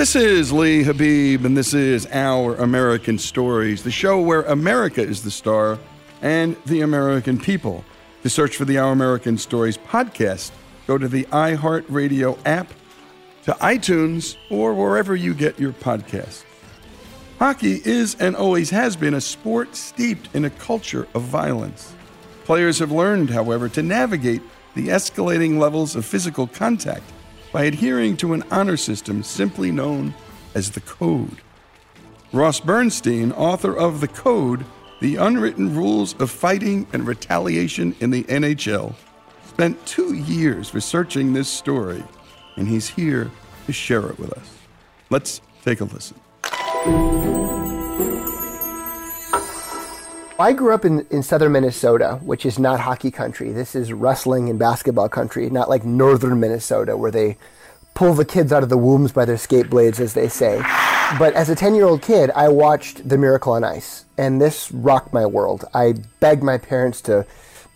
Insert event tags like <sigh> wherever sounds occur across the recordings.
This is Lee Habib, and this is Our American Stories, the show where America is the star and the American people. To search for the Our American Stories podcast, go to the iHeartRadio app, to iTunes, or wherever you get your podcasts. Hockey is and always has been a sport steeped in a culture of violence. Players have learned, however, to navigate the escalating levels of physical contact by adhering to an honor system simply known as the Code. Ross Bernstein, author of The Code The Unwritten Rules of Fighting and Retaliation in the NHL, spent two years researching this story, and he's here to share it with us. Let's take a listen. I grew up in, in southern Minnesota, which is not hockey country. This is wrestling and basketball country, not like northern Minnesota where they pull the kids out of the wombs by their skate blades, as they say. But as a 10 year old kid, I watched The Miracle on Ice, and this rocked my world. I begged my parents to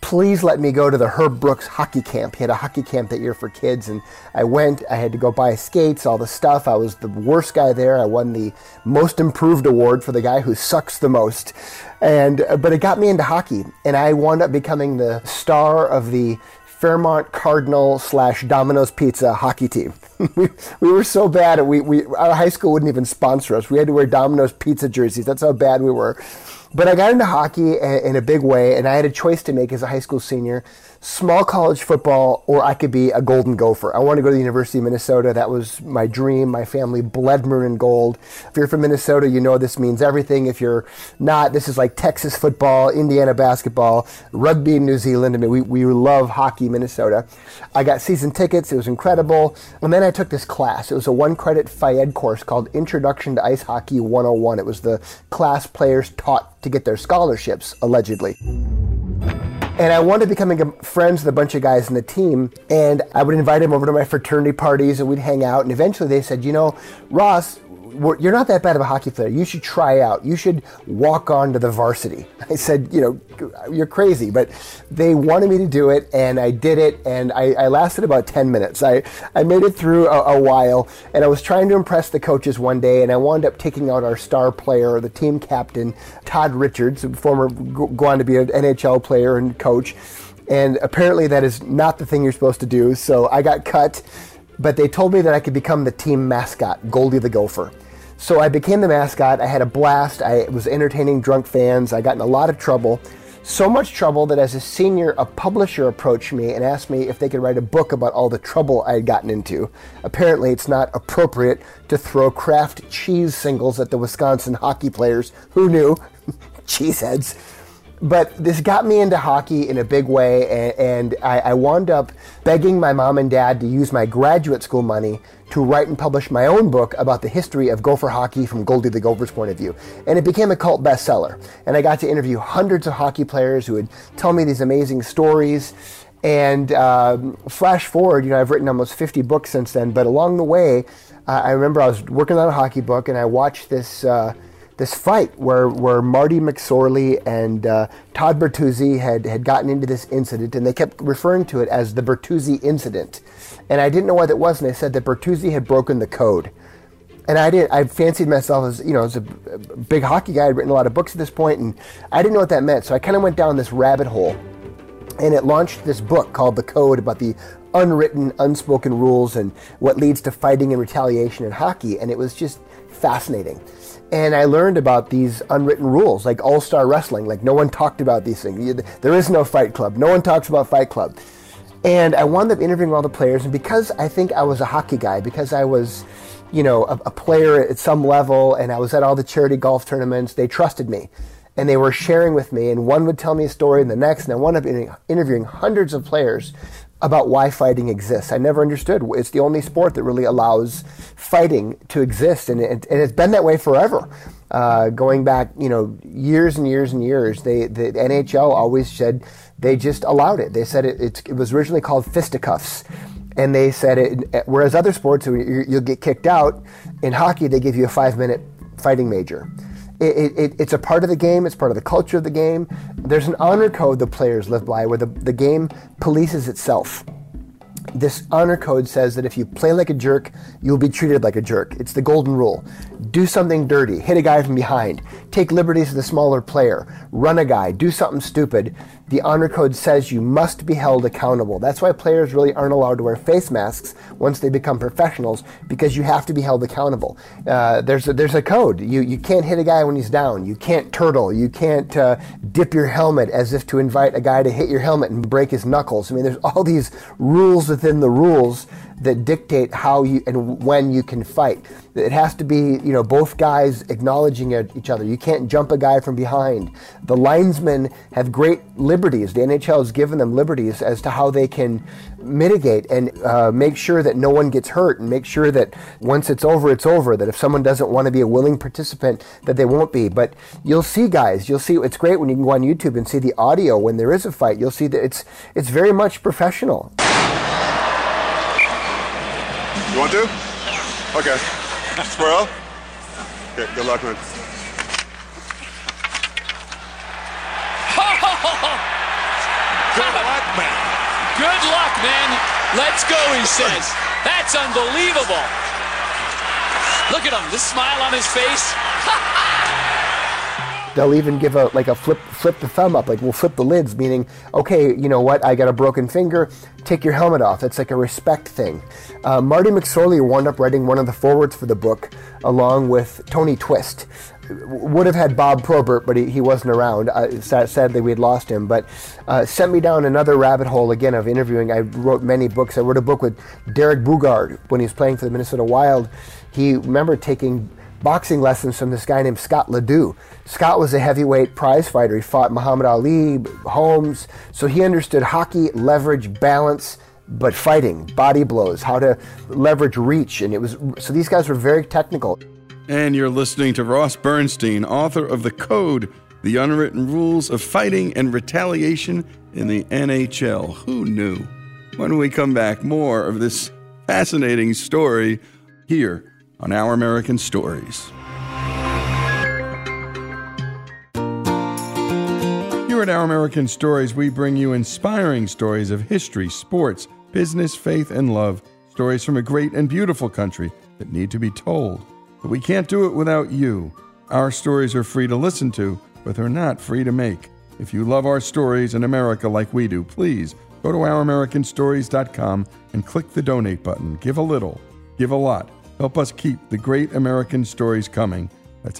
please let me go to the Herb Brooks hockey camp. He had a hockey camp that year for kids, and I went. I had to go buy skates, all the stuff. I was the worst guy there. I won the most improved award for the guy who sucks the most. And uh, but it got me into hockey, and I wound up becoming the star of the Fairmont Cardinal slash Domino's Pizza hockey team. <laughs> we, we were so bad, we, we our high school wouldn't even sponsor us. We had to wear Domino's Pizza jerseys. That's how bad we were. But I got into hockey in a big way, and I had a choice to make as a high school senior small college football, or I could be a Golden Gopher. I want to go to the University of Minnesota. That was my dream. My family bled maroon and gold. If you're from Minnesota, you know this means everything. If you're not, this is like Texas football, Indiana basketball, rugby in New Zealand. I mean, we, we love hockey, Minnesota. I got season tickets. It was incredible. And then I took this class. It was a one credit FIED course called Introduction to Ice Hockey 101. It was the class players taught to get their scholarships, allegedly. And I wanted become friends with a bunch of guys in the team. And I would invite them over to my fraternity parties and we'd hang out. And eventually they said, you know, Ross, you're not that bad of a hockey player. You should try out. You should walk on to the varsity. <laughs> I said, you know, you're crazy. But they wanted me to do it, and I did it, and I, I lasted about 10 minutes. I, I made it through a, a, while, and I was trying to impress the coaches one day, and I wound up taking out our star player, the team captain, Todd Richards, former, go on to be an NHL player and coach. And apparently, that is not the thing you're supposed to do. So I got cut, but they told me that I could become the team mascot, Goldie the Gopher. So I became the mascot. I had a blast. I was entertaining drunk fans. I got in a lot of trouble. So much trouble that as a senior, a publisher approached me and asked me if they could write a book about all the trouble I had gotten into. Apparently, it's not appropriate to throw Kraft cheese singles at the Wisconsin hockey players. Who knew? <laughs> Cheeseheads. But this got me into hockey in a big way, and, and I, I wound up begging my mom and dad to use my graduate school money to write and publish my own book about the history of Gopher hockey from Goldie the Gopher's point of view. And it became a cult bestseller. And I got to interview hundreds of hockey players who would tell me these amazing stories. And um, flash forward, you know, I've written almost 50 books since then, but along the way, uh, I remember I was working on a hockey book and I watched this. Uh, this fight where, where Marty McSorley and uh, Todd Bertuzzi had, had gotten into this incident, and they kept referring to it as the Bertuzzi incident. And I didn't know what it was, and they said that Bertuzzi had broken the code. And I didn't. I fancied myself as you know as a, big hockey guy. I'd written a lot of books at this point, and I didn't know what that meant. So I kind of went down this rabbit hole, and it launched this book called The Code about the unwritten, unspoken rules and what leads to fighting and retaliation in hockey. And it was just fascinating and I learned about these unwritten rules, like All Star Wrestling. Like no one talked about these things. There is no Fight Club. No one talks about Fight Club. And I wound up interviewing all the players, and because I think I was a hockey guy, because I was, you know, a, a player at some level, and I was at all the charity golf tournaments, they trusted me, and they were sharing with me. And one would tell me a story, and the next, and I wound up interviewing hundreds of players about why fighting exists. I never understood. It's the only sport that really allows fighting to exist, and, it, it's been that way forever. Uh, going back, you know, years and years and years, they, the NHL always said they just allowed it. They said it, it was originally called fisticuffs. And they said it, whereas other sports, you'll get kicked out, in hockey, they give you a five minute fighting major. It, it, it's a part of the game. It's part of the culture of the game. There's an honor code the players live by where the, the game polices itself. This honor code says that if you play like a jerk, you'll be treated like a jerk. It's the golden rule. Do something dirty, hit a guy from behind, take liberties with a smaller player, run a guy, do something stupid. The honor code says you must be held accountable. That's why players really aren't allowed to wear face masks once they become professionals because you have to be held accountable. Uh, there's a, there's a code. You you can't hit a guy when he's down. You can't turtle. You can't uh, dip your helmet as if to invite a guy to hit your helmet and break his knuckles. I mean, there's all these rules within the rules that dictate how you and when you can fight. It has to be, you know, both guys acknowledging each other. You can't jump a guy from behind. The linesmen have great liberties. The NHL has given them liberties as to how they can mitigate and uh, make sure that no one gets hurt and make sure that once it's over, it's over. That if someone doesn't want to be a willing participant, that they won't be. But you'll see, guys. You'll see. It's great when you can go on YouTube and see the audio when there is a fight. You'll see that it's it's very much professional. Want to? Okay. Squirrel? Okay, good luck, man. <laughs> Good luck, man. Good luck, man. Let's go, he says. That's unbelievable. Look at him, the smile on his face. <laughs> They'll even give a like a flip flip the thumb up, like we'll flip the lids, meaning okay, you know what? I got a broken finger. Take your helmet off. That's like a respect thing. Uh, Marty McSorley wound up writing one of the forwards for the book, along with Tony Twist. Would have had Bob Probert, but he, he wasn't around. Uh, sadly, we had lost him. But uh, sent me down another rabbit hole again of interviewing. I wrote many books. I wrote a book with Derek Boogaard when he was playing for the Minnesota Wild. He remember taking boxing lessons from this guy named Scott LeDoux. Scott was a heavyweight prize fighter. He fought Muhammad Ali, Holmes, so he understood hockey, leverage, balance, but fighting, body blows, how to leverage reach, and it was so these guys were very technical. And you're listening to Ross Bernstein, author of The Code: The Unwritten Rules of Fighting and Retaliation in the NHL. Who knew? When we come back, more of this fascinating story here on Our American Stories. Here at Our American Stories, we bring you inspiring stories of history, sports, business, faith, and love. Stories from a great and beautiful country that need to be told. But we can't do it without you. Our stories are free to listen to, but they're not free to make. If you love our stories in America like we do, please go to OurAmericanStories.com and click the donate button. Give a little, give a lot Help us keep the great American stories coming. That's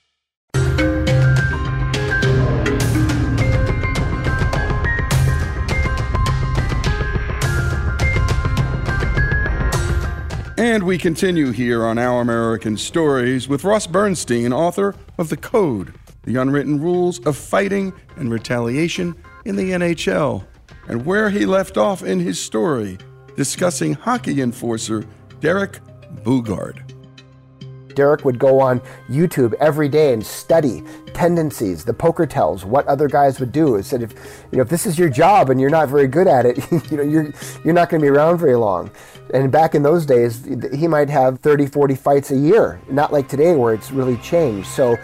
And we continue here on Our American Stories with Ross Bernstein, author of The Code The Unwritten Rules of Fighting and Retaliation in the NHL, and where he left off in his story, discussing hockey enforcer Derek Boogaard. Derek would go on YouTube every day and study tendencies, the poker tells, what other guys would do. He said, if you know if this is your job and you're not very good at it, <laughs> you know you're you're not going to be around very long. And back in those days, he might have 30, 40 fights a year, not like today where it's really changed. So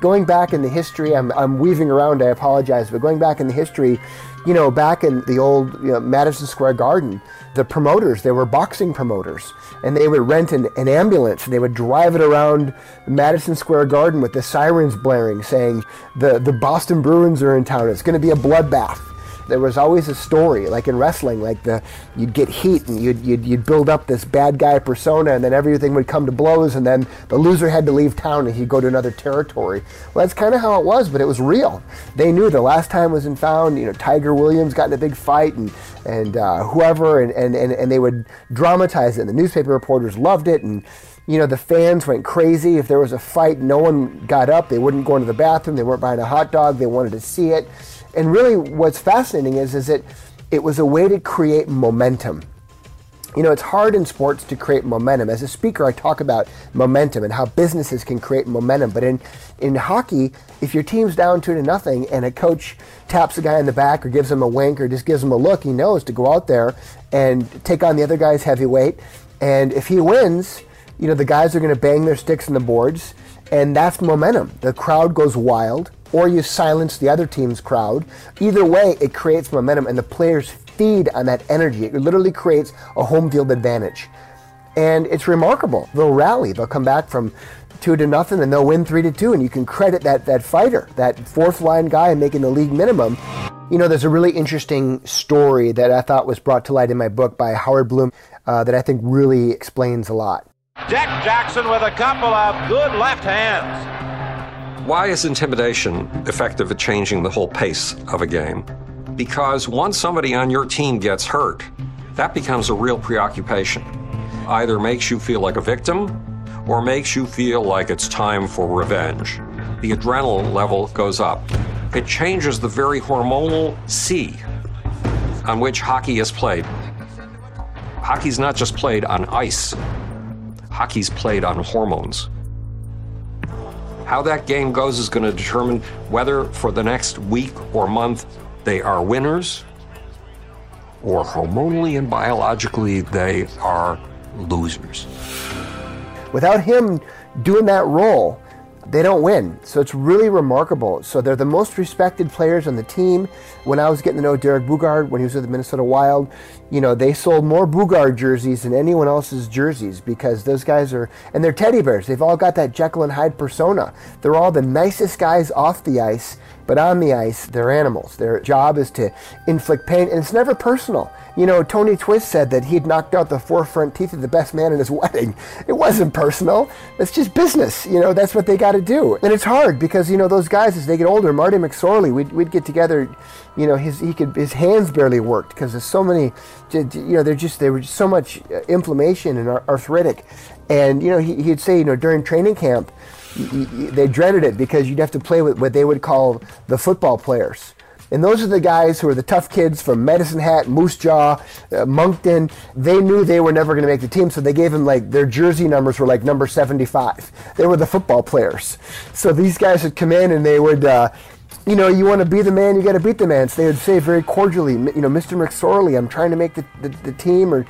going back in the history, I'm, I'm weaving around, I apologize, but going back in the history, you know, back in the old you know, Madison Square Garden, the promoters, they were boxing promoters, and they would rent an, an ambulance. And they would drive it around Madison Square Garden with the sirens blaring, saying, the, the Boston Bruins are in town, it's going to be a bloodbath there was always a story, like in wrestling, like the you'd get heat and you'd, you'd, you'd build up this bad guy persona, and then everything would come to blows, and then the loser had to leave town and he'd go to another territory. Well, that's kind of how it was, but it was real. They knew the last time was in found. You know, Tiger Williams got in a big fight, and and uh, whoever, and, and and and they would dramatize it. And the newspaper reporters loved it, and you know, the fans went crazy. If there was a fight, no one got up. They wouldn't go into the bathroom. They weren't buying a hot dog. They wanted to see it. And really, what's fascinating is, is that it was a way to create momentum. You know, it's hard in sports to create momentum. As a speaker, I talk about momentum and how businesses can create momentum. But in, in hockey, if your team's down two to nothing and a coach taps a guy in the back or gives him a wink or just gives him a look, he knows to go out there and take on the other guy's heavyweight. And if he wins, you know, the guys are going to bang their sticks in the boards. And that's momentum. The crowd goes wild or you silence the other team's crowd. Either way, it creates momentum, and the players feed on that energy. It literally creates a home field advantage. And it's remarkable. They'll rally, they'll come back from two to nothing, and they'll win three to two. And you can credit that, that fighter, that fourth line guy making the league minimum. You know, there's a really interesting story that I thought was brought to light in my book by Howard Bloom uh, that I think really explains a lot. Jack Jackson with a couple of good left hands. Why is intimidation effective at changing the whole pace of a game? Because once somebody on your team gets hurt, that becomes a real preoccupation. Either makes you feel like a victim or makes you feel like it's time for revenge. The adrenaline level goes up. It changes the very hormonal sea on which hockey is played. Hockey's not just played on ice, hockey's played on hormones. How that game goes is going to determine whether for the next week or month they are winners or hormonally and biologically they are losers. Without him doing that role, they don't win. So it's really remarkable. So they're the most respected players on the team. When I was getting to know Derek Boogaard when he was with the Minnesota Wild, you know, they sold more Boogaard jerseys than anyone else's jerseys because those guys are, and they're teddy bears. They've all got that Jekyll and Hyde persona. They're all the nicest guys off the ice, but on the ice, they're animals. Their job is to inflict pain, and it's never personal. You know, Tony Twist said that he'd knocked out the four front teeth of the best man in his <laughs> wedding. It wasn't personal. It's just business. You know, that's what they got to do. And it's hard because, you know, those guys, as they get older, Marty McSorley, we'd, we'd get together, you know, his, he could, his hands barely worked because there's so many, you know, they're just, there was so much uh, inflammation and arthritic. And, you know, he, he'd say, you know, during training camp, they dreaded it because you'd have to play with what they would call the football players. And those are the guys who are the tough kids from Medicine Hat, Moose Jaw, uh, Moncton. They knew they were never going to make the team, so they gave them like their jersey numbers were like number 75. They were the football players. So these guys would come in and they would, uh, you know, you want to be the man, you got to beat the man. So they would say very cordially, you know, Mr. McSorley, I'm trying to make the, the, the, team or,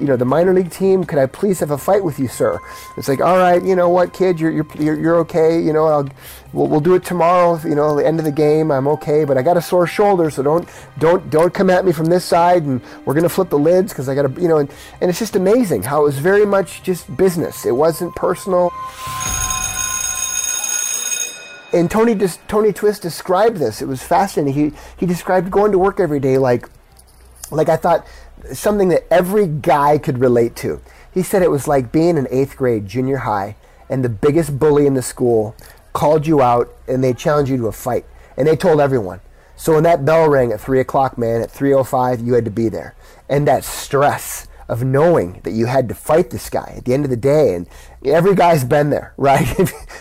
you know, the minor league team. Could I please have a fight with you, sir? It's like, all right, you know what, kid, you're, you're, you're, okay. You know, I'll, we'll, we'll do it tomorrow. You know, the end of the game, I'm okay, but I got a sore shoulder, so don't, don't, don't come at me from this side and we're going to flip the lids because I got to, you know, and, and it's just amazing how it was very much just business. It wasn't personal and Tony Tony Twist described this. It was fascinating. He he described going to work every day like like I thought something that every guy could relate to. He said it was like being in eighth grade, junior high, and the biggest bully in the school called you out and they challenged you to a fight. And they told everyone. So when that bell rang at three o'clock, man, at three o oh five, you had to be there. And that stress of knowing that you had to fight this guy at the end of the day. And every guy's been there, <laughs> right?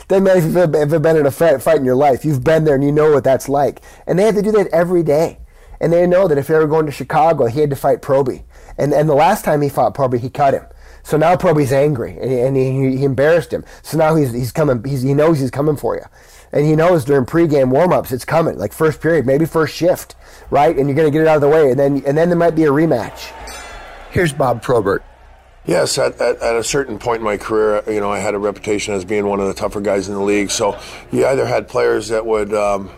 Matter if you've ever been in a fight in your life. You've been there and you know what that's like. And they have to do that every day. And they know that if they were going to Chicago, he had to fight Proby. And, and the last time he fought Proby, he cut him. So now Proby's angry and, he, and he, he, embarrassed him. So now he's, he's coming, he's, he knows he's coming for you. And he knows during pregame warmups it's coming, like first period, maybe first shift, right? And you're going to get it out of the way. And then, and then there might be a rematch. Here's Bob Probert. Yes, at, at, at, a certain point in my career, you know, I had a reputation as being one of the tougher guys in the league. So you either had players that would um,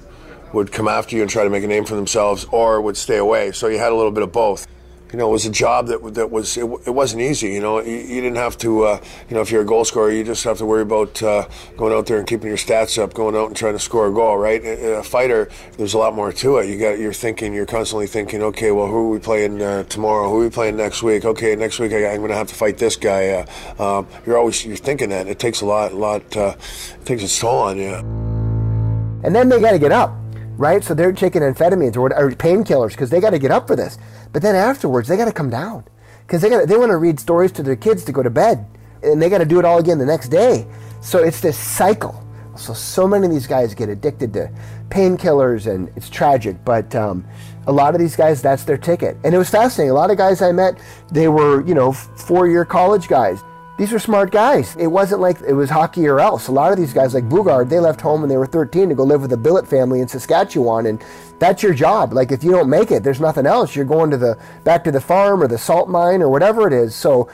would come after you and try to make a name for themselves, or would stay away. So you had a little bit of both you know, it was a job that that was it, it wasn't easy. You know, you, you didn't have to, uh, you know, if you're a goal scorer, you just have to worry about uh, going out there and keeping your stats up, going out and trying to score a goal. Right? A, a fighter, there's a lot more to it. You got you're thinking, you're constantly thinking, okay, well, who are we playing uh, tomorrow? Who are we playing next week? Okay, next week I, am going to have to fight this guy. Uh, um, you're always you're thinking that. It takes a lot, a lot. Uh, it takes its toll on you. And then they got to get up right? So they're taking amphetamines or, or painkillers because they got to get up for this. But then afterwards, they got to come down because they got they want to read stories to their kids to go to bed, and they got to do it all again the next day. So it's this cycle. So so many of these guys get addicted to painkillers, and it's tragic. But um, a lot of these guys, that's their ticket. And it was fascinating. A lot of guys I met, they were you know four year college guys these were smart guys. It wasn't like it was hockey or else. A lot of these guys, like Boogaard, they left home when they were 13 to go live with the Billet family in Saskatchewan, and that's your job. Like if you don't make it, there's nothing else. You're going to the back to the farm or the salt mine or whatever it is. So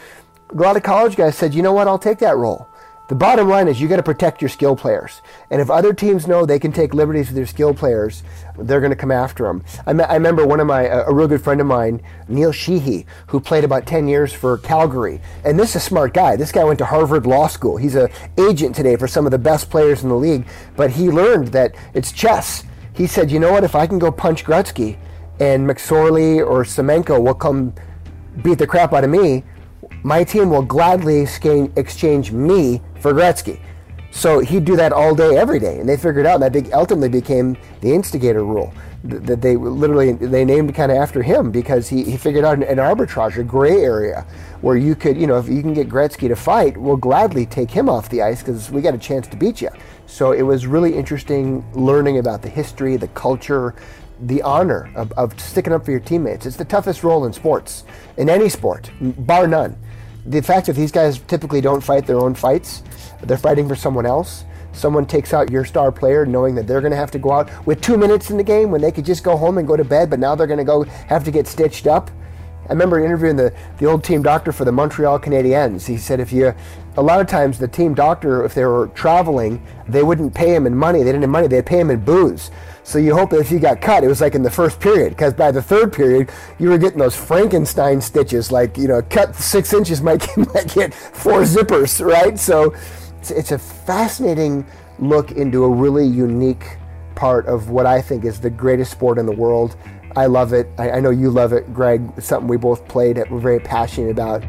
a lot of college guys said, you know what, I'll take that role. The bottom line is you got to protect your skill players. And if other teams know they can take liberties with their skill players, they're going to come after them. I, me- I remember one of my, a real good friend of mine, Neil Sheehy, who played about 10 years for Calgary. And this is a smart guy. This guy went to Harvard Law School. He's an agent today for some of the best players in the league. But he learned that it's chess. He said, you know what, if I can go punch Gretzky and McSorley or Semenko will come beat the crap out of me, my team will gladly exchange me for Gretzky. So he'd do that all day, every day, and they figured out that ultimately became the instigator rule that they literally they named kind of after him because he, he figured out an, an, arbitrage, a gray area where you could, you know, if you can get Gretzky to fight, we'll gladly take him off the ice because we got a chance to beat you. So it was really interesting learning about the history, the culture, the honor of, of sticking up for your teammates. It's the toughest role in sports, in any sport, bar none. The fact that these guys typically don't fight their own fights, they're fighting for someone else. Someone takes out your star player knowing that they're going to have to go out with two minutes in the game when they could just go home and go to bed, but now they're going to go have to get stitched up. I remember interviewing the, the old team doctor for the Montreal Canadiens. He said if you, a lot of times the team doctor, if they were traveling, they wouldn't pay him in money. They didn't have money. They'd pay him in booze. So you hope that if you got cut, it was like in the first period, because by the third period, you were getting those Frankenstein stitches, like, you know, cut six inches might, <laughs> might get four zippers, right? So it's, it's a fascinating look into a really unique part of what I think is the greatest sport in the world. I love it. I, I know you love it, Greg. It's something we both played that we're very passionate about.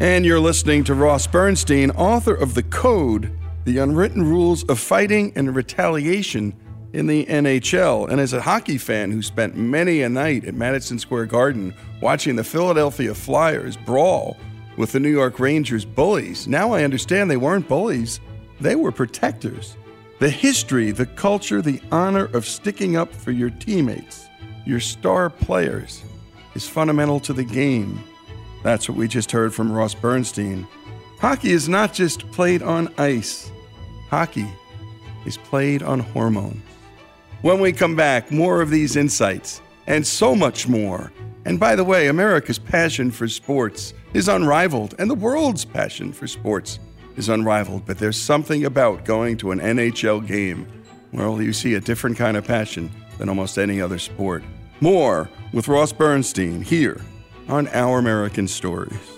And you're listening to Ross Bernstein, author of The Code The Unwritten Rules of Fighting and Retaliation in the NHL. And as a hockey fan who spent many a night at Madison Square Garden watching the Philadelphia Flyers brawl with the New York Rangers bullies, now I understand they weren't bullies, they were protectors. The history, the culture, the honor of sticking up for your teammates, your star players, is fundamental to the game. That's what we just heard from Ross Bernstein. Hockey is not just played on ice, hockey is played on hormones. When we come back, more of these insights and so much more. And by the way, America's passion for sports is unrivaled, and the world's passion for sports is unrivaled. But there's something about going to an NHL game where you see a different kind of passion than almost any other sport. More with Ross Bernstein here on Our American Stories.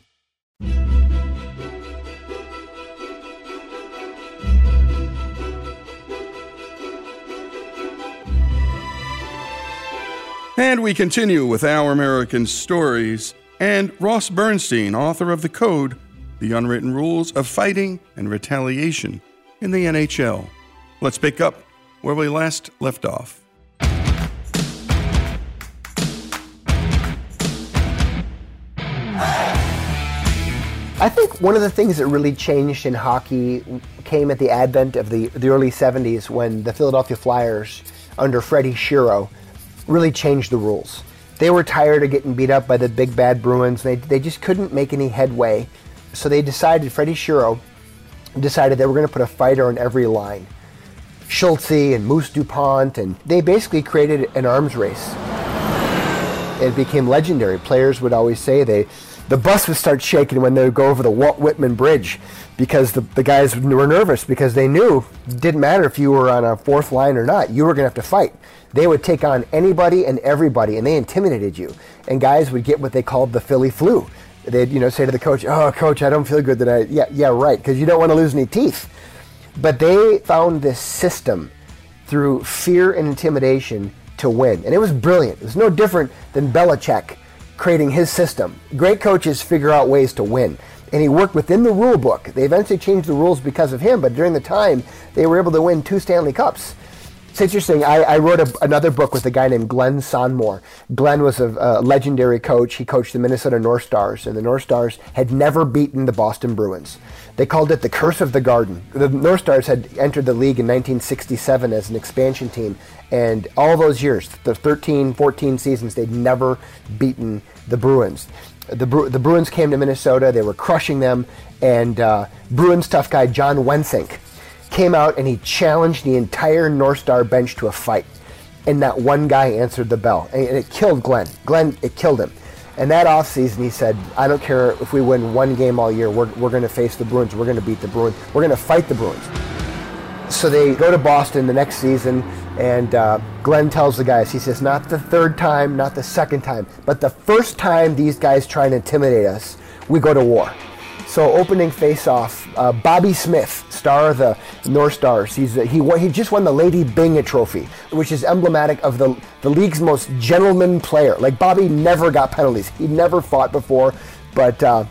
And we continue with Our American Stories and Ross Bernstein, author of The Code The Unwritten Rules of Fighting and Retaliation in the NHL. Let's pick up where we last left off. I think one of the things that really changed in hockey came at the advent of the, the early 70s when the Philadelphia Flyers, under Freddie Shero, really changed the rules. They were tired of getting beat up by the big bad Bruins. They, they just couldn't make any headway So they decided, Freddie Shero decided they were going to put a fighter on every line. Schultz and Moose DuPont, and they basically created an arms race. It became legendary. Players would always say they, the bus would start shaking when they would go over the Walt Whitman Bridge because the, the guys were nervous because they knew it didn't matter if you were on a fourth line or not, you were going to have to fight. They would take on anybody and everybody, and they intimidated you. And guys would get what they called the Philly flu. They'd you know say to the coach, "Oh, coach, I don't feel good today." Yeah, yeah, right, because you don't want to lose any teeth. But they found this system through fear and intimidation to win, and it was brilliant. It was no different than Belichick creating his system. Great coaches figure out ways to win. And he worked within the rule book. They eventually changed the rules because of him, but during the time, they were able to win two Stanley Cups. It's interesting. I, I wrote a, another book with a guy named Glenn Sonmor. Glenn was a, a, legendary coach. He coached the Minnesota North Stars, and the North Stars had never beaten the Boston Bruins. They called it the curse of the garden. The North Stars had entered the league in 1967 as an expansion team, and all those years, the 13, 14 seasons, they'd never beaten the Bruins. The, Bru- the Bruins came to Minnesota. They were crushing them, and uh, Bruins tough guy John Wensink came out and he challenged the entire North Star bench to a fight. And not one guy answered the bell. And it killed Glenn. Glenn, it killed him. And that offseason, he said, I don't care if we win one game all year, we're, we're going to face the Bruins. We're going to beat the Bruins. We're going to fight the Bruins. So they go to Boston the next season, and uh, Glenn tells the guys, he says, not the third time, not the second time, but the first time these guys try and intimidate us, we go to war. So opening face-off, uh, Bobby Smith, star of the North Stars. He's he won, he just won the Lady Byng Trophy, which is emblematic of the the league's most gentleman player. Like Bobby never got penalties. He never fought before, but uh,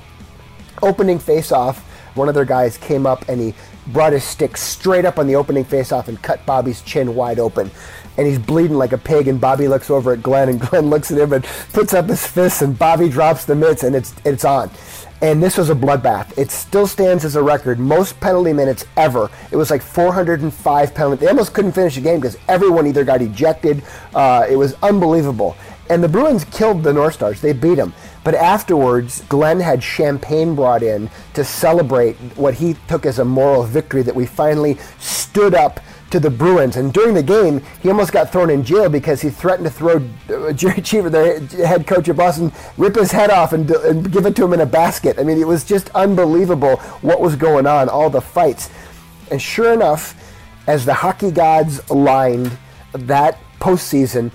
opening face-off, one of their guys came up and he brought his stick straight up on the opening face-off and cut Bobby's chin wide open. And he's bleeding like a pig, and Bobby looks over at Glenn, and <laughs> Glenn looks at him and puts up his fists, and Bobby drops the mitts, and it's it's on and this was a bloodbath. It still stands as a record, most penalty minutes ever. It was like 405 penalty. They almost couldn't finish the game because everyone either got ejected. Uh, it was unbelievable. And the Bruins killed the North Stars. They beat them. But afterwards, Glenn had champagne brought in to celebrate what he took as a moral victory that we finally stood up to the Bruins. And during the game, he almost got thrown in jail because he threatened to throw uh, <laughs> Jerry Cheever, the head coach of Boston, rip his head off and, and give it to him in a basket. I mean, it was just unbelievable what was going on, all the fights. And sure enough, as the hockey gods aligned that postseason,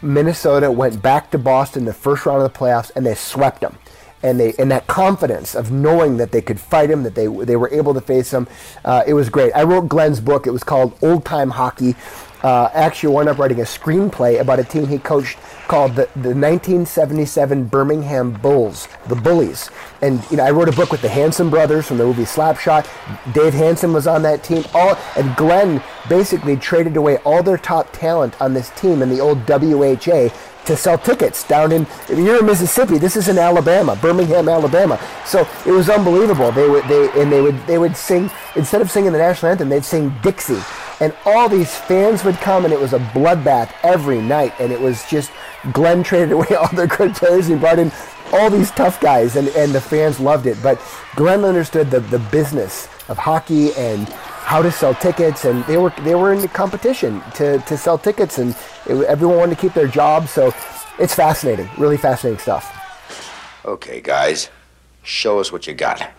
Minnesota went back to Boston the first round of the playoffs and they swept them and they and that confidence of knowing that they could fight him, that they they were able to face him. Uh, it was great. I wrote Glenn's book. It was called Old Time Hockey. Uh, actually wound up writing a screenplay about a team he coached called the, the 1977 Birmingham Bulls, the Bullies. And you know, I wrote a book with the Hanson brothers from the movie Slapshot. Dave Hanson was on that team. All and Glenn basically traded away all their top talent on this team in the old WHA to sell tickets down in you're in Mississippi. This is in Alabama, Birmingham, Alabama. So it was unbelievable. They would they and they would they would sing instead of singing the national anthem, they'd sing Dixie, and all these fans would come, and it was a bloodbath every night. And it was just Glenn traded <laughs> away all their good players. And brought in all these tough guys, and, and the fans loved it. But Glenn understood the, the business of hockey and how to sell tickets, and they were they were in the competition to, to sell tickets, and it, everyone wanted to keep their jobs. So it's fascinating, really fascinating stuff. Okay, guys, show us what you got.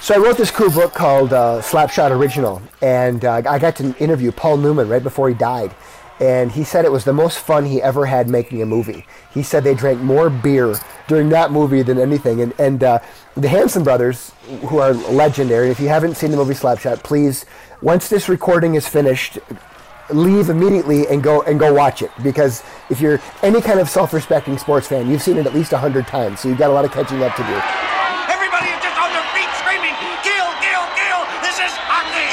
So I wrote this cool book called uh, Slapshot Original, and uh, I got to interview Paul Newman right before he died. And he said it was the most fun he ever had making a movie. He said they drank more beer during that movie than anything. And, and uh, the Hanson brothers, who are legendary, if you haven't seen the movie Slapshot, please, once this recording is finished, leave immediately and go and go watch it because if you're any kind of self-respecting sports fan, you've seen it at least a hundred times, so you've got a lot of catching up to do. Everybody is just on their feet screaming, "Kill, kill, kill! This is hockey!"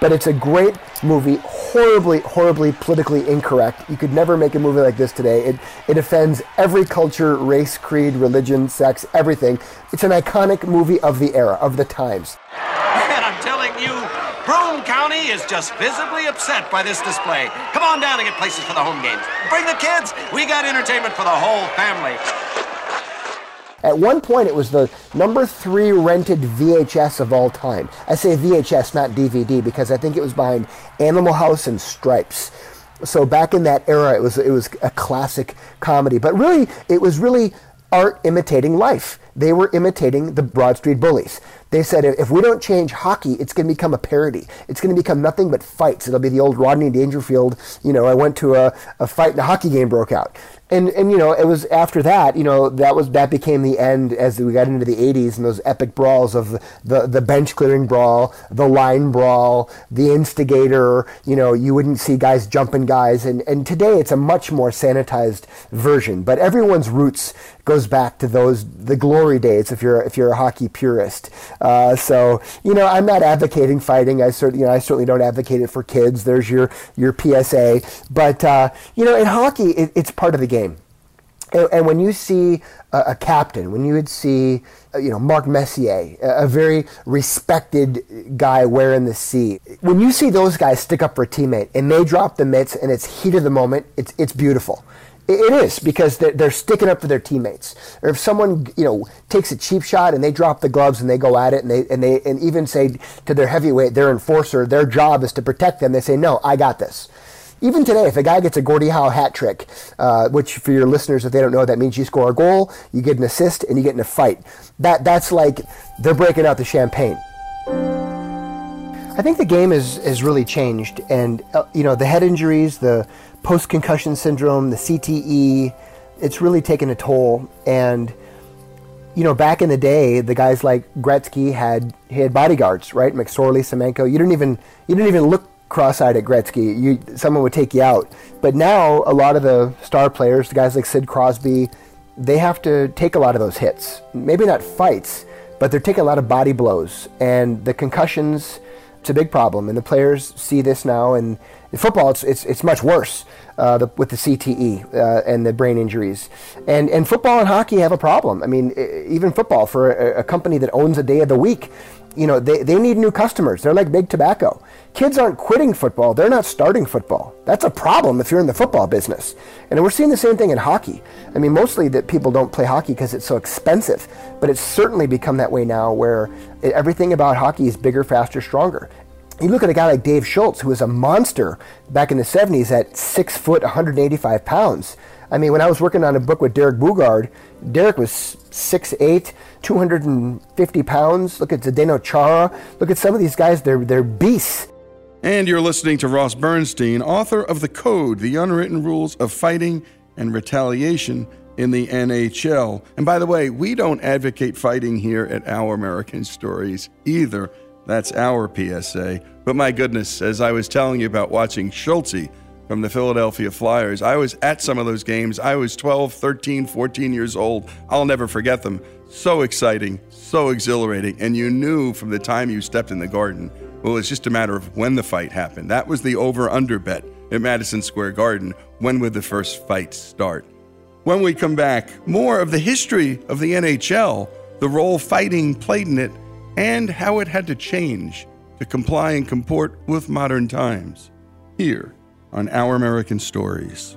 But it's a great movie, horribly, horribly politically incorrect. You could never make a movie like this today. It it offends every culture, race, creed, religion, sex, everything. It's an iconic movie of the era, of the times. And I'm telling you, Broome County is just visibly upset by this display. Come on down and get places for the home games. Bring the kids. We got entertainment for the whole family. At one point, it was the number three rented VHS of all time. I say VHS, not DVD, because I think it was behind Animal House and Stripes. So back in that era, it was it was a classic comedy. But really, it was really art imitating life. They were imitating the Broad Street Bullies. They said if we don't change hockey, it's going to become a parody. It's going to become nothing but fights. It'll be the old Rodney Dangerfield. You know, I went to a, a fight and a hockey game broke out and and you know it was after that you know that was that became the end as we got into the 80s and those epic brawls of the, the, bench clearing brawl the line brawl the instigator you know you wouldn't see guys jumping guys. And and today it's a much more sanitized version but everyone's roots goes back to those the glory days if you're if you're a hockey purist. Uh, so you know I'm not advocating fighting. I certainly you know I certainly don't advocate it for kids. There's your your PSA but uh, you know in hockey it, it's part of the game and, and when you see a, a, captain, when you would see, uh, you know, Mark Messier, a, a, very respected guy wearing the C, when you see those guys stick up for a teammate and they drop the mitts and it's heat of the moment, it's it's beautiful. It, it is because they're, they're sticking up for their teammates. Or if someone, you know, takes a cheap shot and they drop the gloves and they go at it and they and they and even say to their heavyweight, their enforcer, their job is to protect them. They say, no, I got this even today, if a guy gets a Gordie Howe hat trick, uh, which for your listeners, if they don't know, that means you score a goal, you get an assist, and you get in a fight. That that's like they're breaking out the champagne. I think the game is has really changed, and uh, you know the head injuries, the post concussion syndrome, the CTE, it's really taken a toll. And you know, back in the day, the guys like Gretzky had he had bodyguards, right? McSorley, Semenko. You didn't even you didn't even look cross-eyed at Gretzky. You someone would take you out. But now a lot of the star players, the guys like Sid Crosby, they have to take a lot of those hits. Maybe not fights, but they're taking a lot of body blows and the concussions. It's a big problem, and the players see this now. And in football, it's it's, it's much worse uh, the, with the CTE uh, and the brain injuries. And and football and hockey have a problem. I mean, even football for a, a company that owns a day of the week you know, they, they need new customers. They're like big tobacco. Kids aren't quitting football, they're not starting football. That's a problem if you're in the football business. And we're seeing the same thing in hockey. I mean, mostly that people don't play hockey because it's so expensive, but it's certainly become that way now where everything about hockey is bigger, faster, stronger. You look at a guy like Dave Schultz, who was a monster back in the 70s at six foot, 185 pounds. I mean, when I was working on a book with Derek Boogaard, Derek was 6'8, 250 pounds. Look at Zdeno Chara. Look at some of these guys, they're, they're beasts. And you're listening to Ross Bernstein, author of The Code, The Unwritten Rules of Fighting and Retaliation in the NHL. And by the way, we don't advocate fighting here at Our American Stories either. That's our PSA. But my goodness, as I was telling you about watching Schultz from the Philadelphia Flyers. I was at some of those games. I was 12, 13, 14 years old. I'll never forget them. So exciting, so exhilarating. And you knew from the time you stepped in the garden, well, it's just a matter of when the fight happened. That was the over under bet at Madison Square Garden. When would the first fight start? When we come back, more of the history of the NHL, the role fighting played in it, and how it had to change to comply and comport with modern times. Here on Our American Stories.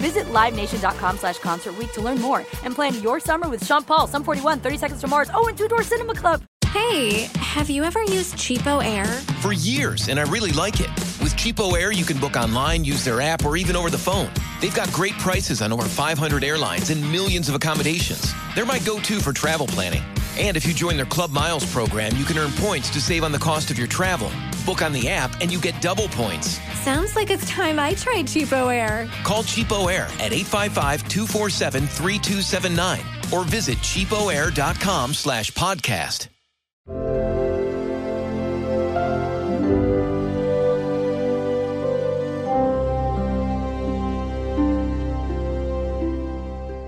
Visit LiveNation.com slash Concert Week to learn more and plan your summer with Sean Paul, Sum 41, 30 Seconds to Mars, oh, and Two Door Cinema Club. Hey, have you ever used CheapOair? For years, and I really like it. With CheapOair, you can book online, use their app, or even over the phone. They've got great prices on over 500 airlines and millions of accommodations. They're my go to for travel planning. And if you join their Club Miles program, you can earn points to save on the cost of your travel. Book on the app, and you get double points. Sounds like it's time I tried CheapOair. Call CheapOair at 855-247-3279 or visit cheapoair.com slash podcast.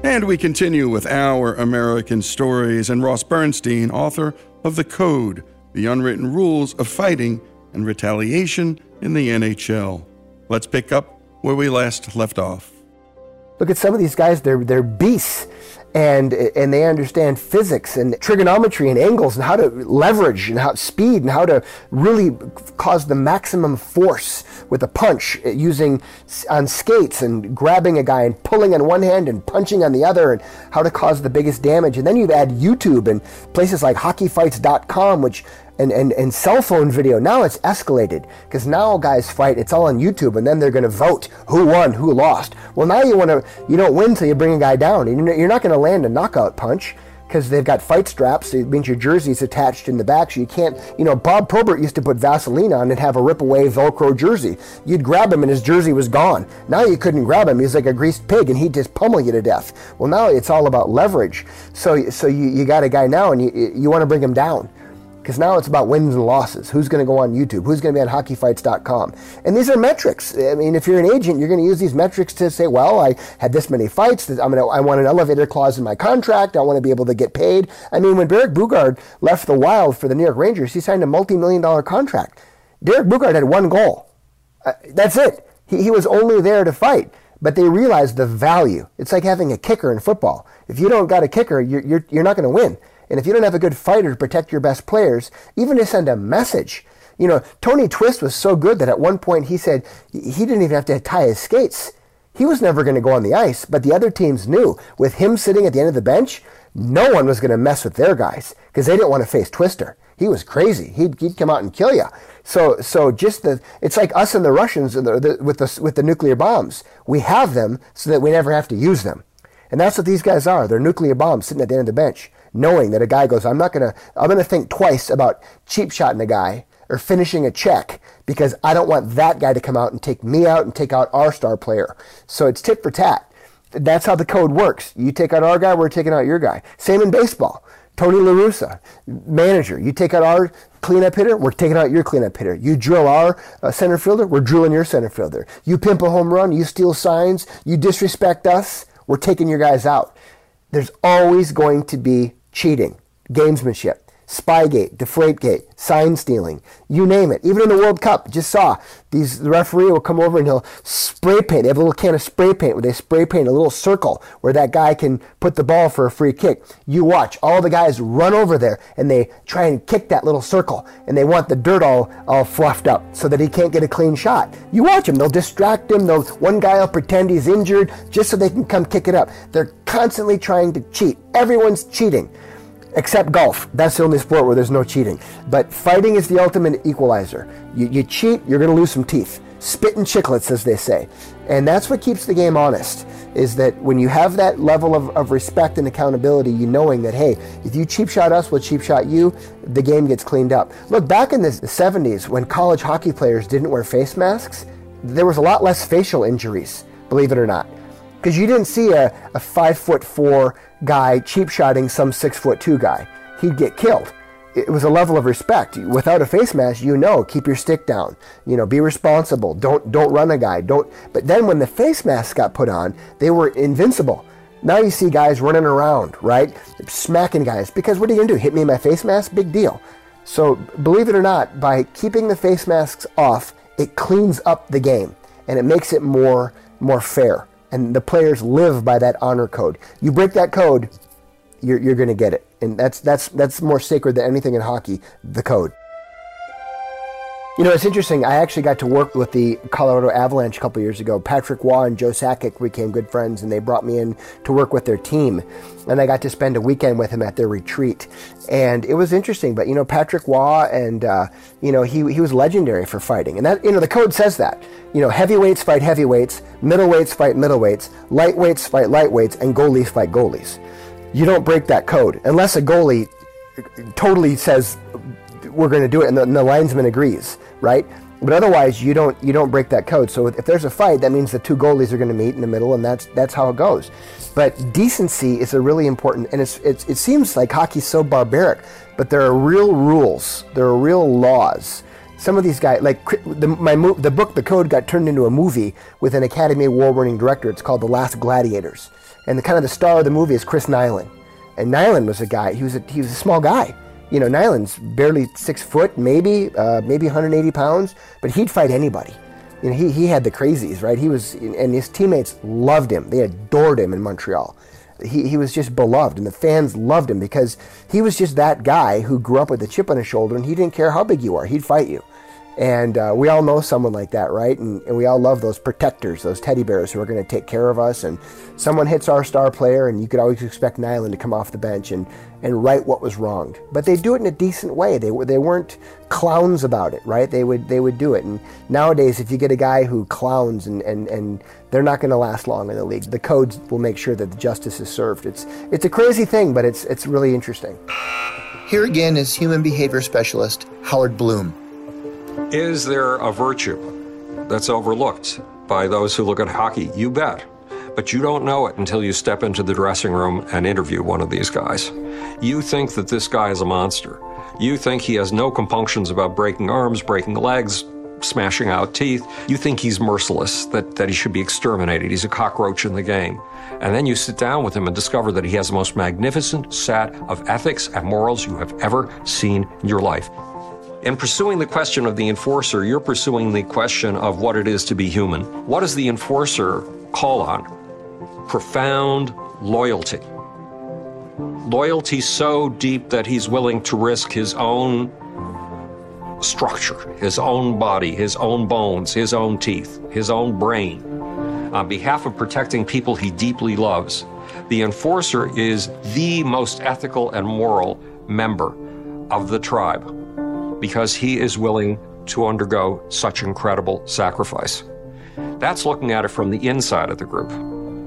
And we continue with our American stories and Ross Bernstein, author of The Code The Unwritten Rules of Fighting and Retaliation in the NHL. Let's pick up where we last left off. Look at some of these guys, they're, they're beasts. And, and they understand physics and trigonometry and angles and how to leverage and how speed and how to really cause the maximum force with a punch using on skates and grabbing a guy and pulling on one hand and punching on the other and how to cause the biggest damage. And then you add YouTube and places like hockeyfights.com, which and, and, and cell phone video. Now it's escalated because now guys fight. It's all on YouTube, and then they're going to vote who won, who lost. Well, now you want to you don't win till you bring a guy down. You're not going to land a knockout punch because they've got fight straps. So it means your jersey's attached in the back, so you can't. You know, Bob Probert used to put Vaseline on and have a rip away Velcro jersey. You'd grab him and his jersey was gone. Now you couldn't grab him. He's like a greased pig, and he'd just pummel you to death. Well, now it's all about leverage. So so you, you got a guy now, and you you want to bring him down because now it's about wins and losses. Who's going to go on YouTube? Who's going to be on hockeyfights.com? And these are metrics. I mean, if you're an agent, you're going to use these metrics to say, well, I had this many fights. I'm going to, I want an elevator clause in my contract. I want to be able to get paid. I mean, when Derek Boogaard left the Wild for the New York Rangers, he signed a multi-million dollar contract. Derek Boogaard had one goal. Uh, that's it. He, he was only there to fight. But they realized the value. It's like having a kicker in football. If you don't got a kicker, you're, you're, you're not going to win. And if you don't have a good fighter to protect your best players, even to send a message, you know, Tony Twist was so good that at one point he said he didn't even have to tie his skates. He was never going to go on the ice, but the other teams knew. With him sitting at the end of the bench, no one was going to mess with their guys because they didn't want to face Twister. He was crazy. He'd, he'd come out and kill you. So, so just the, it's like us and the Russians the, the, with the, with the nuclear bombs. We have them so that we never have to use them. And that's what these guys are. They're nuclear bombs sitting at the end of the bench knowing that a guy goes, I'm not gonna, I'm gonna think twice about cheap shotting a guy or finishing a check because I don't want that guy to come out and take me out and take out our star player. So it's tit for tat. That's how the code works. You take out our guy, we're taking out your guy. Same in baseball. Tony La Russa, manager. You take out our cleanup hitter, we're taking out your cleanup hitter. You drill our uh, center fielder, we're drilling your center fielder. You pimp a home run, you steal signs, you disrespect us, we're taking your guys out. There's always going to be cheating, gamesmanship, Spygate, Deflategate, sign stealing, you name it. Even in the World Cup, just saw these the referee will come over and he'll spray paint. They have a little can of spray paint where they spray paint a little circle where that guy can put the ball for a free kick. You watch all the guys run over there and they try and kick that little circle and they want the dirt all, all fluffed up so that he can't get a clean shot. You watch them, they'll distract him, they'll one guy will pretend he's injured just so they can come kick it up. They're constantly trying to cheat. Everyone's cheating except golf. That's the only sport where there's no cheating. But fighting is the ultimate equalizer. You, you cheat, you're going to lose some teeth. Spit chicklets, as they say. And that's what keeps the game honest, is that when you have that level of, of respect and accountability, you knowing that, hey, if you cheap shot us, we'll cheap shot you, the game gets cleaned up. Look, back in the 70s, when college hockey players didn't wear face masks, there was a lot less facial injuries, believe it or not. Because you didn't see a, a five foot four guy cheap shotting some six foot two guy. He'd get killed. It was a level of respect. Without a face mask, you know, keep your stick down. You know, be responsible. Don't don't run a guy. Don't. But then when the face mask got put on, they were invincible. Now you see guys running around, right, smacking guys because what are you gonna do? Hit me in my face mask? Big deal. So, believe it or not, by keeping the face masks off, it cleans up the game and it makes it more more fair. And the players live by that honor code. You break that code, you're, you're going to get it. And that's that's that's more sacred than anything in hockey, the code. You know, it's interesting. I actually got to work with the Colorado Avalanche a couple years ago. Patrick Roy and Joe Sakic became good friends, and they brought me in to work with their team. And I got to spend a weekend with him at their retreat, and it was interesting. But you know, Patrick Roy, and uh, you know, he he was legendary for fighting, and that you know, the code says that. You know, heavyweights fight heavyweights, middleweights fight middleweights, lightweights fight lightweights, and goalies fight goalies. You don't break that code unless a goalie totally says we're going to do it, and the, and the linesman agrees, right? But otherwise, you don't you don't break that code. So if there's a fight, that means the two goalies are going to meet in the middle, and that's that's how it goes. But decency is a really important, and it's, it's it seems like hockey's so barbaric, but there are real rules, there are real laws. Some of these guys, like the, my the book, The Code, got turned into a movie with an Academy Award-winning director. It's called The Last Gladiators, and the kind of the star of the movie is Chris Nilan, and Nilan was a guy. He was a, he was a small guy you know, Nilan's barely six foot, maybe, uh, maybe 180 pounds, but he'd fight anybody. You know, he, he had the crazies, right? He was, and his teammates loved him. They adored him in Montreal. He, he was just beloved, and the fans loved him because he was just that guy who grew up with a chip on his shoulder, and he didn't care how big you are. He'd fight you. And uh, we all know someone like that, right? And, and, we all love those protectors, those teddy bears who are going to take care of us. And someone hits our star player, and you could always expect Nilan to come off the bench and, and right what was wronged. But they do it in a decent way. They, they weren't clowns about it, right? They would, they would do it. And nowadays, if you get a guy who clowns and, and, and they're not going to last long in the league, the codes will make sure that the justice is served. It's, it's a crazy thing, but it's, it's really interesting. Here again is human behavior specialist Howard Bloom. Is there a virtue that's overlooked by those who look at hockey? You bet. But you don't know it until you step into the dressing room and interview one of these guys. You think that this guy is a monster. You think he has no compunctions about breaking arms, breaking legs, smashing out teeth. You think he's merciless, that, that he should be exterminated. He's a cockroach in the game. And then you sit down with him and discover that he has the most magnificent set of ethics and morals you have ever seen in your life. In pursuing the question of the enforcer, you're pursuing the question of what it is to be human. What does the enforcer call on? Profound loyalty. Loyalty so deep that he's willing to risk his own structure, his own body, his own bones, his own teeth, his own brain, on behalf of protecting people he deeply loves. The enforcer is the most ethical and moral member of the tribe because he is willing to undergo such incredible sacrifice. That's looking at it from the inside of the group.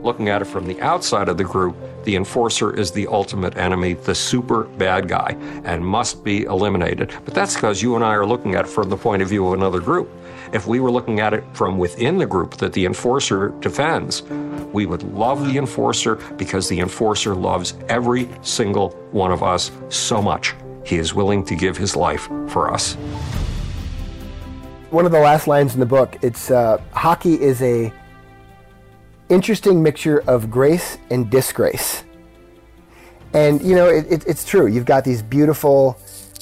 Looking at it from the outside of the group, the enforcer is the ultimate enemy, the super bad guy, and must be eliminated. But that's because you and I are looking at it from the point of view of another group. If we were looking at it from within the group that the enforcer defends, we would love the enforcer because the enforcer loves every single one of us so much. He is willing to give his life for us. One of the last lines in the book, it's uh, hockey is a interesting mixture of grace and disgrace. And you know, it, it, it's true. You've got these beautiful,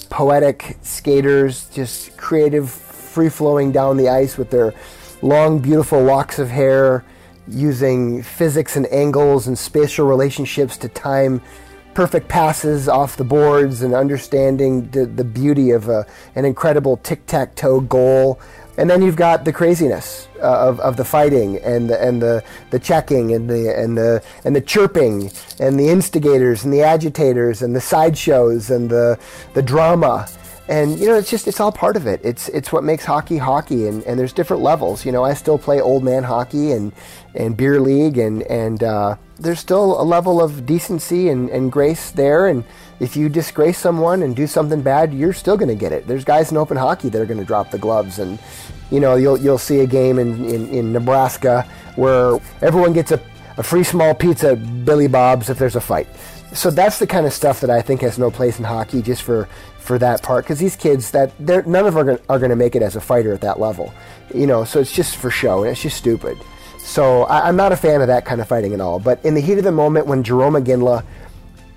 poetic skaters, just creative, free flowing down the ice with their long, beautiful locks of hair, using physics and angles and spatial relationships to time perfect passes off the boards and understanding the, the beauty of a, an incredible tic-tac-toe goal. And then you've got the craziness uh, of, of the fighting and the, and the, the checking and the, and, the, and the chirping and the instigators and the agitators and the sideshows and the, the drama and you know it's just it's all part of it. It's it's what makes hockey hockey and, and there's different levels. You know i still play old man hockey and and beer league and and uh, there's still a level of decency and, and grace there. And if you disgrace someone and do something bad you're still going to get it. There's guys in open hockey that are going to drop the gloves. And you know you'll you'll see a game in, in, in nebraska where everyone gets a, a free small pizza billy bob's if there's a fight so that's the kind of stuff that I think has no place in hockey, just for for that part, because these kids that they're none of them are going to make it as a fighter at that level, you know. So it's just for show, and it's just stupid. So I, am not a fan of that kind of fighting at all. But in the heat of the moment, when Jarome Iginla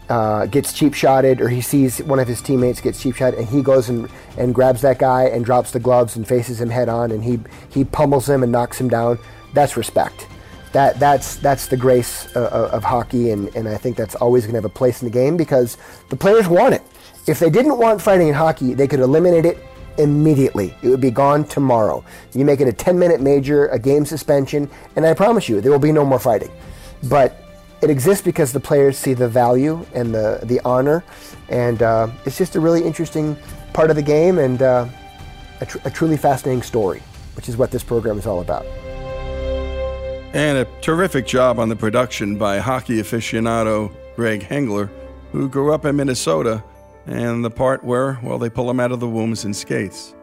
uh, gets cheap shotted or he sees one of his teammates gets cheap shot and he goes and, and grabs that guy and drops the gloves and faces him head on and he, he pummels him and knocks him down, that's respect. That, that's, that's the grace uh, of hockey, and, and I think that's always going to have a place in the game because the players want it. If they didn't want fighting in hockey, they could eliminate it immediately. It would be gone tomorrow. You make it a 10 minute major, a game suspension, and I promise you, there will be no more fighting. But it exists because the players see the value and the, the honor, and uh, it's just a really interesting part of the game and uh, a, tr- a truly fascinating story, which is what this program is all about. And a terrific job on the production by hockey aficionado Greg Hengler, who grew up in Minnesota, and the part where, well, they pull him out of the wombs in skates.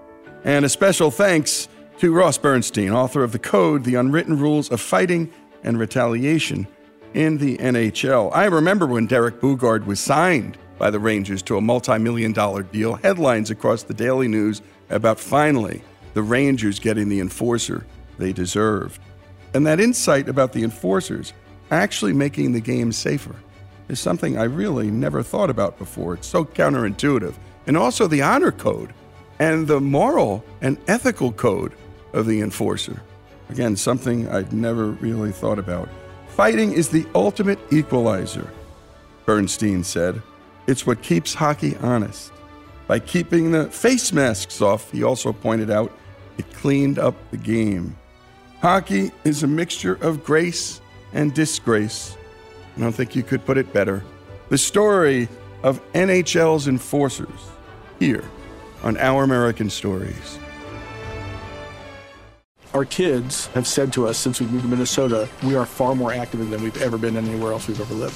And a special thanks to Ross Bernstein, author of The Code The Unwritten Rules of Fighting and Retaliation in the NHL. I remember when Derek Boogaard was signed by the Rangers to a multi million dollar deal, headlines across the Daily News about finally the Rangers getting the enforcer they deserved. And that insight about the enforcers actually making the game safer is something I really never thought about before. It's so counterintuitive. And also the honor code and the moral and ethical code of the enforcer. Again, something I'd never really thought about. Fighting is the ultimate equalizer, Bernstein said. It's what keeps hockey honest. By keeping the face masks off, he also pointed out, it cleaned up the game. Hockey is a mixture of grace and disgrace. I don't think you could put it better. The story of NHL's enforcers here on Our American Stories. Our kids have said to us since we moved to Minnesota, we are far more active than we've ever been anywhere else we've ever lived.